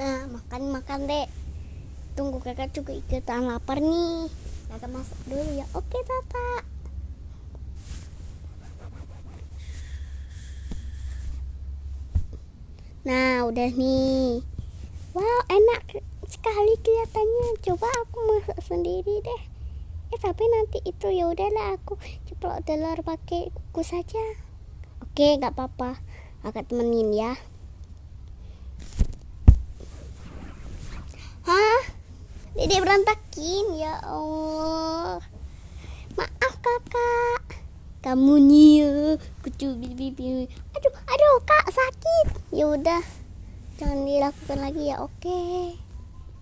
Nah, makan makan dek. Tunggu kakak juga ikutan lapar nih. Kakak masuk dulu ya. Oke, Tata. Nah, udah nih. Wow, enak sekali kelihatannya. Coba aku masak sendiri deh. Eh, tapi nanti itu ya udahlah aku ceplok telur pakai kuku saja. Oke, nggak apa-apa. Kakak temenin ya. Dede berantakin ya Allah. Maaf kakak. Kamu nih kucubit bibi. Aduh, aduh kak sakit. Ya udah, jangan dilakukan lagi ya. Oke.